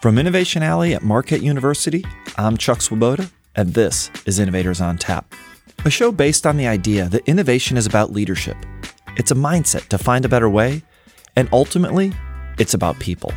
From Innovation Alley at Marquette University, I'm Chuck Swoboda, and this is Innovators on Tap, a show based on the idea that innovation is about leadership. It's a mindset to find a better way, and ultimately, it's about people.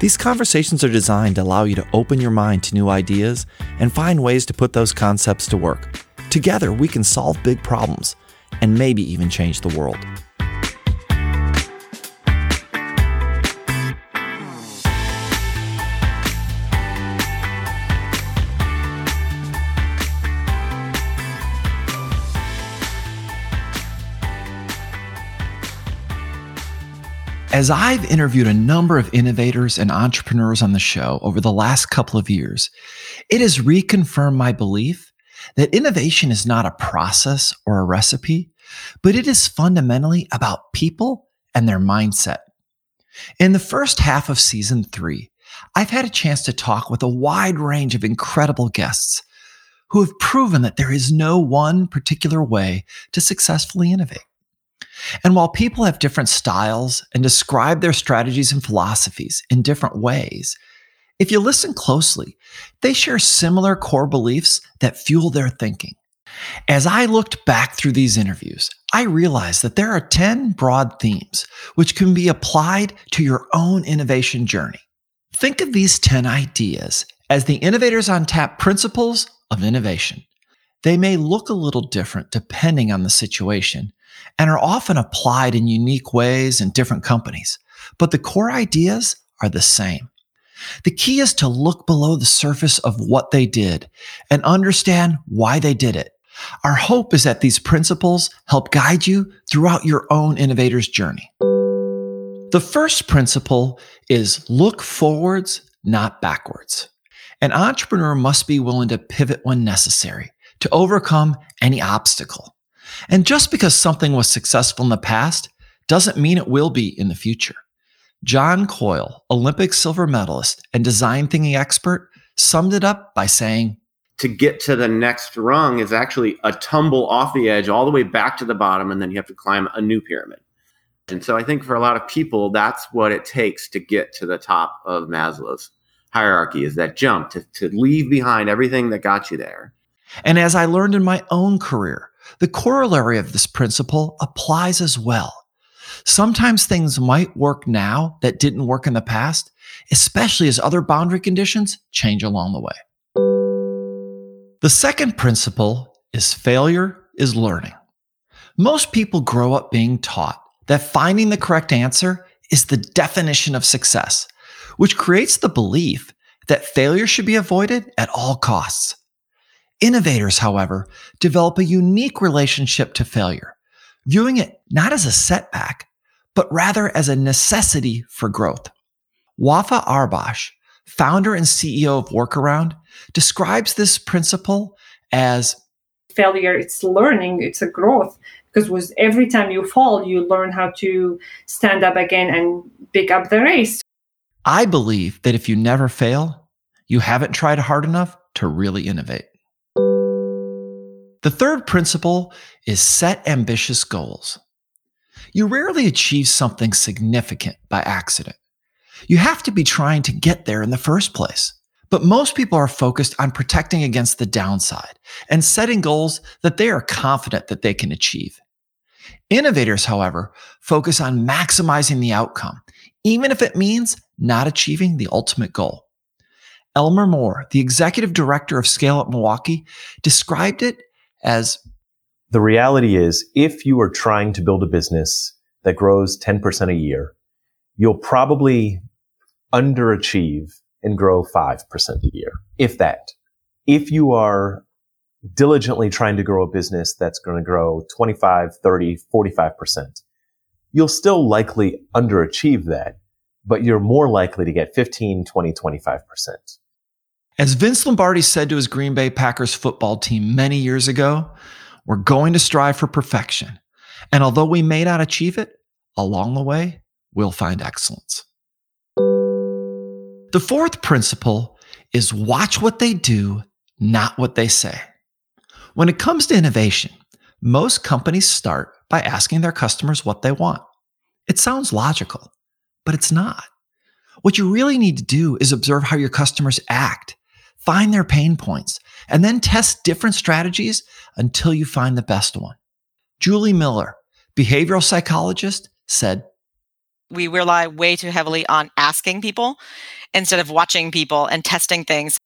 These conversations are designed to allow you to open your mind to new ideas and find ways to put those concepts to work. Together, we can solve big problems and maybe even change the world. As I've interviewed a number of innovators and entrepreneurs on the show over the last couple of years, it has reconfirmed my belief that innovation is not a process or a recipe, but it is fundamentally about people and their mindset. In the first half of season three, I've had a chance to talk with a wide range of incredible guests who have proven that there is no one particular way to successfully innovate. And while people have different styles and describe their strategies and philosophies in different ways, if you listen closely, they share similar core beliefs that fuel their thinking. As I looked back through these interviews, I realized that there are 10 broad themes which can be applied to your own innovation journey. Think of these 10 ideas as the Innovators on Tap principles of innovation. They may look a little different depending on the situation, and are often applied in unique ways in different companies, but the core ideas are the same. The key is to look below the surface of what they did and understand why they did it. Our hope is that these principles help guide you throughout your own innovator's journey. The first principle is look forwards, not backwards. An entrepreneur must be willing to pivot when necessary to overcome any obstacle. And just because something was successful in the past doesn't mean it will be in the future. John Coyle, Olympic silver medalist and design thinking expert, summed it up by saying, to get to the next rung is actually a tumble off the edge all the way back to the bottom, and then you have to climb a new pyramid. And so I think for a lot of people, that's what it takes to get to the top of Maslow's hierarchy is that jump to, to leave behind everything that got you there. And as I learned in my own career, the corollary of this principle applies as well. Sometimes things might work now that didn't work in the past, especially as other boundary conditions change along the way. The second principle is failure is learning. Most people grow up being taught that finding the correct answer is the definition of success, which creates the belief that failure should be avoided at all costs. Innovators, however, develop a unique relationship to failure, viewing it not as a setback, but rather as a necessity for growth. Wafa Arbash, founder and CEO of Workaround, describes this principle as failure, it's learning, it's a growth. Because with every time you fall, you learn how to stand up again and pick up the race. I believe that if you never fail, you haven't tried hard enough to really innovate. The third principle is set ambitious goals. You rarely achieve something significant by accident. You have to be trying to get there in the first place. But most people are focused on protecting against the downside and setting goals that they are confident that they can achieve. Innovators, however, focus on maximizing the outcome, even if it means not achieving the ultimate goal. Elmer Moore, the executive director of Scale Up Milwaukee, described it as the reality is if you are trying to build a business that grows 10% a year, you'll probably underachieve and grow 5% a year, if that. If you are diligently trying to grow a business that's going to grow 25, 30, 45%, you'll still likely underachieve that, but you're more likely to get 15, 20, 25%. As Vince Lombardi said to his Green Bay Packers football team many years ago, we're going to strive for perfection. And although we may not achieve it, along the way, we'll find excellence. The fourth principle is watch what they do, not what they say. When it comes to innovation, most companies start by asking their customers what they want. It sounds logical, but it's not. What you really need to do is observe how your customers act, find their pain points, and then test different strategies until you find the best one. Julie Miller, behavioral psychologist, said, We rely way too heavily on asking people instead of watching people and testing things.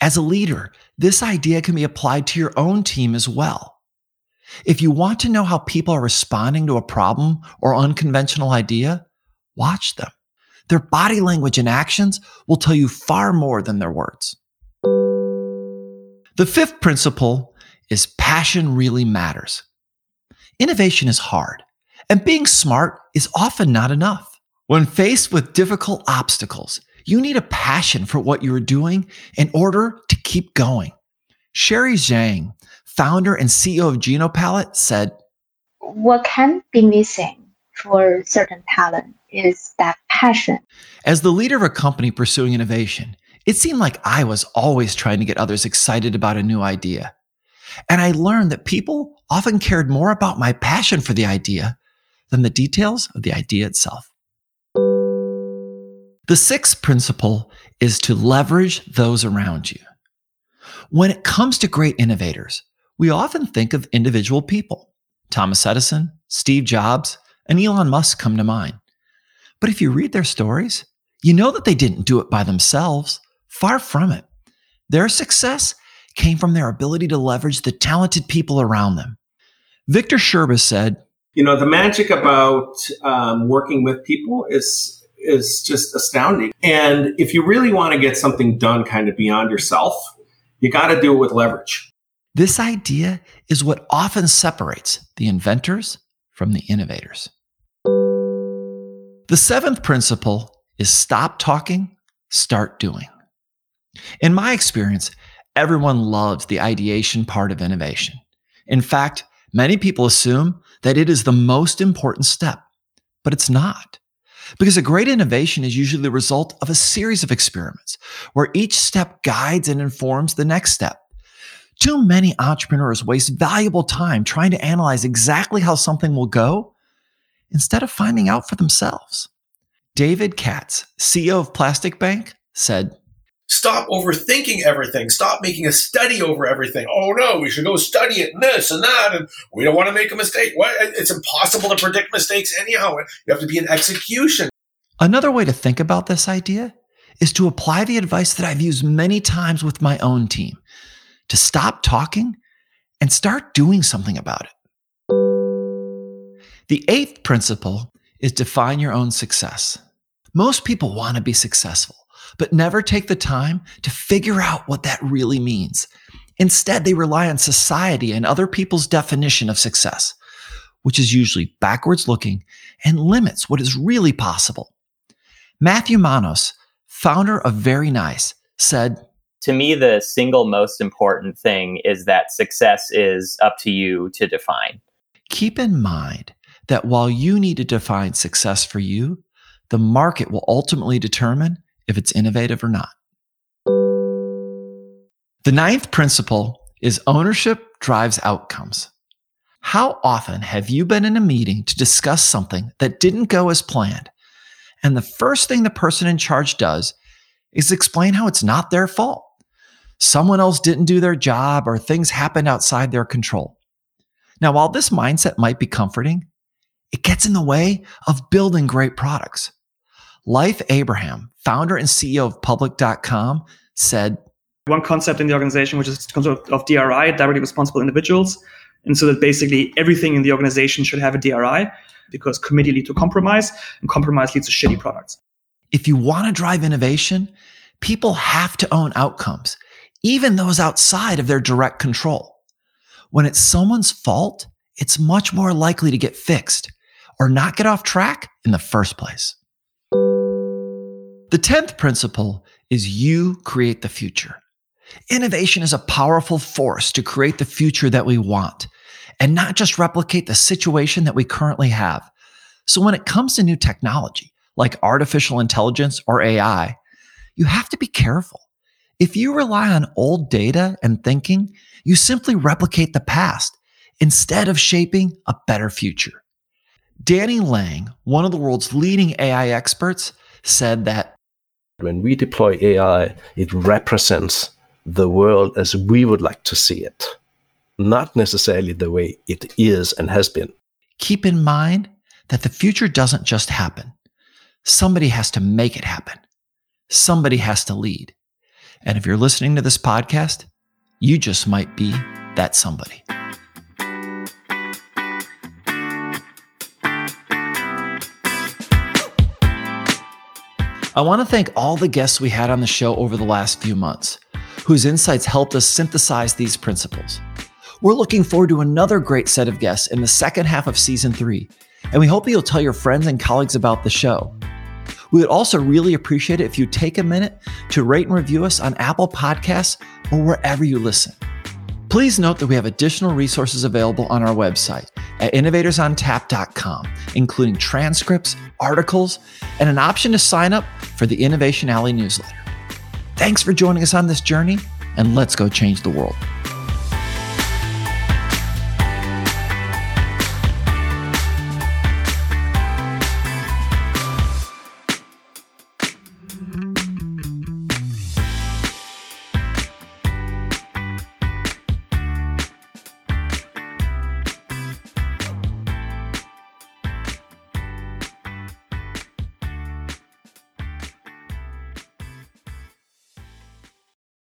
As a leader, this idea can be applied to your own team as well. If you want to know how people are responding to a problem or unconventional idea, watch them. Their body language and actions will tell you far more than their words. The fifth principle is passion really matters. Innovation is hard, and being smart is often not enough. When faced with difficult obstacles, you need a passion for what you are doing in order to keep going. Sherry Zhang, founder and CEO of GenoPalette, said, What can be missing for certain talent is that passion. As the leader of a company pursuing innovation, it seemed like I was always trying to get others excited about a new idea. And I learned that people often cared more about my passion for the idea than the details of the idea itself. The sixth principle is to leverage those around you. When it comes to great innovators, we often think of individual people. Thomas Edison, Steve Jobs, and Elon Musk come to mind. But if you read their stories, you know that they didn't do it by themselves. Far from it. Their success came from their ability to leverage the talented people around them. Victor Sherbis said, You know, the magic about um, working with people is is just astounding. And if you really want to get something done kind of beyond yourself, you got to do it with leverage. This idea is what often separates the inventors from the innovators. The seventh principle is stop talking, start doing. In my experience, everyone loves the ideation part of innovation. In fact, many people assume that it is the most important step, but it's not. Because a great innovation is usually the result of a series of experiments where each step guides and informs the next step. Too many entrepreneurs waste valuable time trying to analyze exactly how something will go instead of finding out for themselves. David Katz, CEO of Plastic Bank, said, Stop overthinking everything. Stop making a study over everything. Oh no, we should go study it and this and that, and we don't want to make a mistake. What? It's impossible to predict mistakes anyhow. You have to be in execution. Another way to think about this idea is to apply the advice that I've used many times with my own team to stop talking and start doing something about it. The eighth principle is define your own success. Most people want to be successful but never take the time to figure out what that really means. Instead, they rely on society and other people's definition of success, which is usually backwards looking and limits what is really possible. Matthew Manos, founder of Very Nice, said, To me, the single most important thing is that success is up to you to define. Keep in mind that while you need to define success for you, the market will ultimately determine if it's innovative or not. The ninth principle is ownership drives outcomes. How often have you been in a meeting to discuss something that didn't go as planned? And the first thing the person in charge does is explain how it's not their fault. Someone else didn't do their job or things happened outside their control. Now, while this mindset might be comforting, it gets in the way of building great products. Leif Abraham, founder and CEO of Public.com, said One concept in the organization, which is the concept of DRI, directly responsible individuals. And so that basically everything in the organization should have a DRI because committee lead to compromise and compromise leads to shitty products. If you want to drive innovation, people have to own outcomes, even those outside of their direct control. When it's someone's fault, it's much more likely to get fixed or not get off track in the first place. The 10th principle is you create the future. Innovation is a powerful force to create the future that we want and not just replicate the situation that we currently have. So when it comes to new technology, like artificial intelligence or AI, you have to be careful. If you rely on old data and thinking, you simply replicate the past instead of shaping a better future. Danny Lange, one of the world's leading AI experts, said that When we deploy AI, it represents the world as we would like to see it, not necessarily the way it is and has been. Keep in mind that the future doesn't just happen. Somebody has to make it happen. Somebody has to lead. And if you're listening to this podcast, you just might be that somebody. I want to thank all the guests we had on the show over the last few months, whose insights helped us synthesize these principles. We're looking forward to another great set of guests in the second half of season three, and we hope you'll tell your friends and colleagues about the show. We would also really appreciate it if you take a minute to rate and review us on Apple Podcasts or wherever you listen. Please note that we have additional resources available on our website at innovatorsontap.com, including transcripts, articles, and an option to sign up for the Innovation Alley newsletter. Thanks for joining us on this journey, and let's go change the world.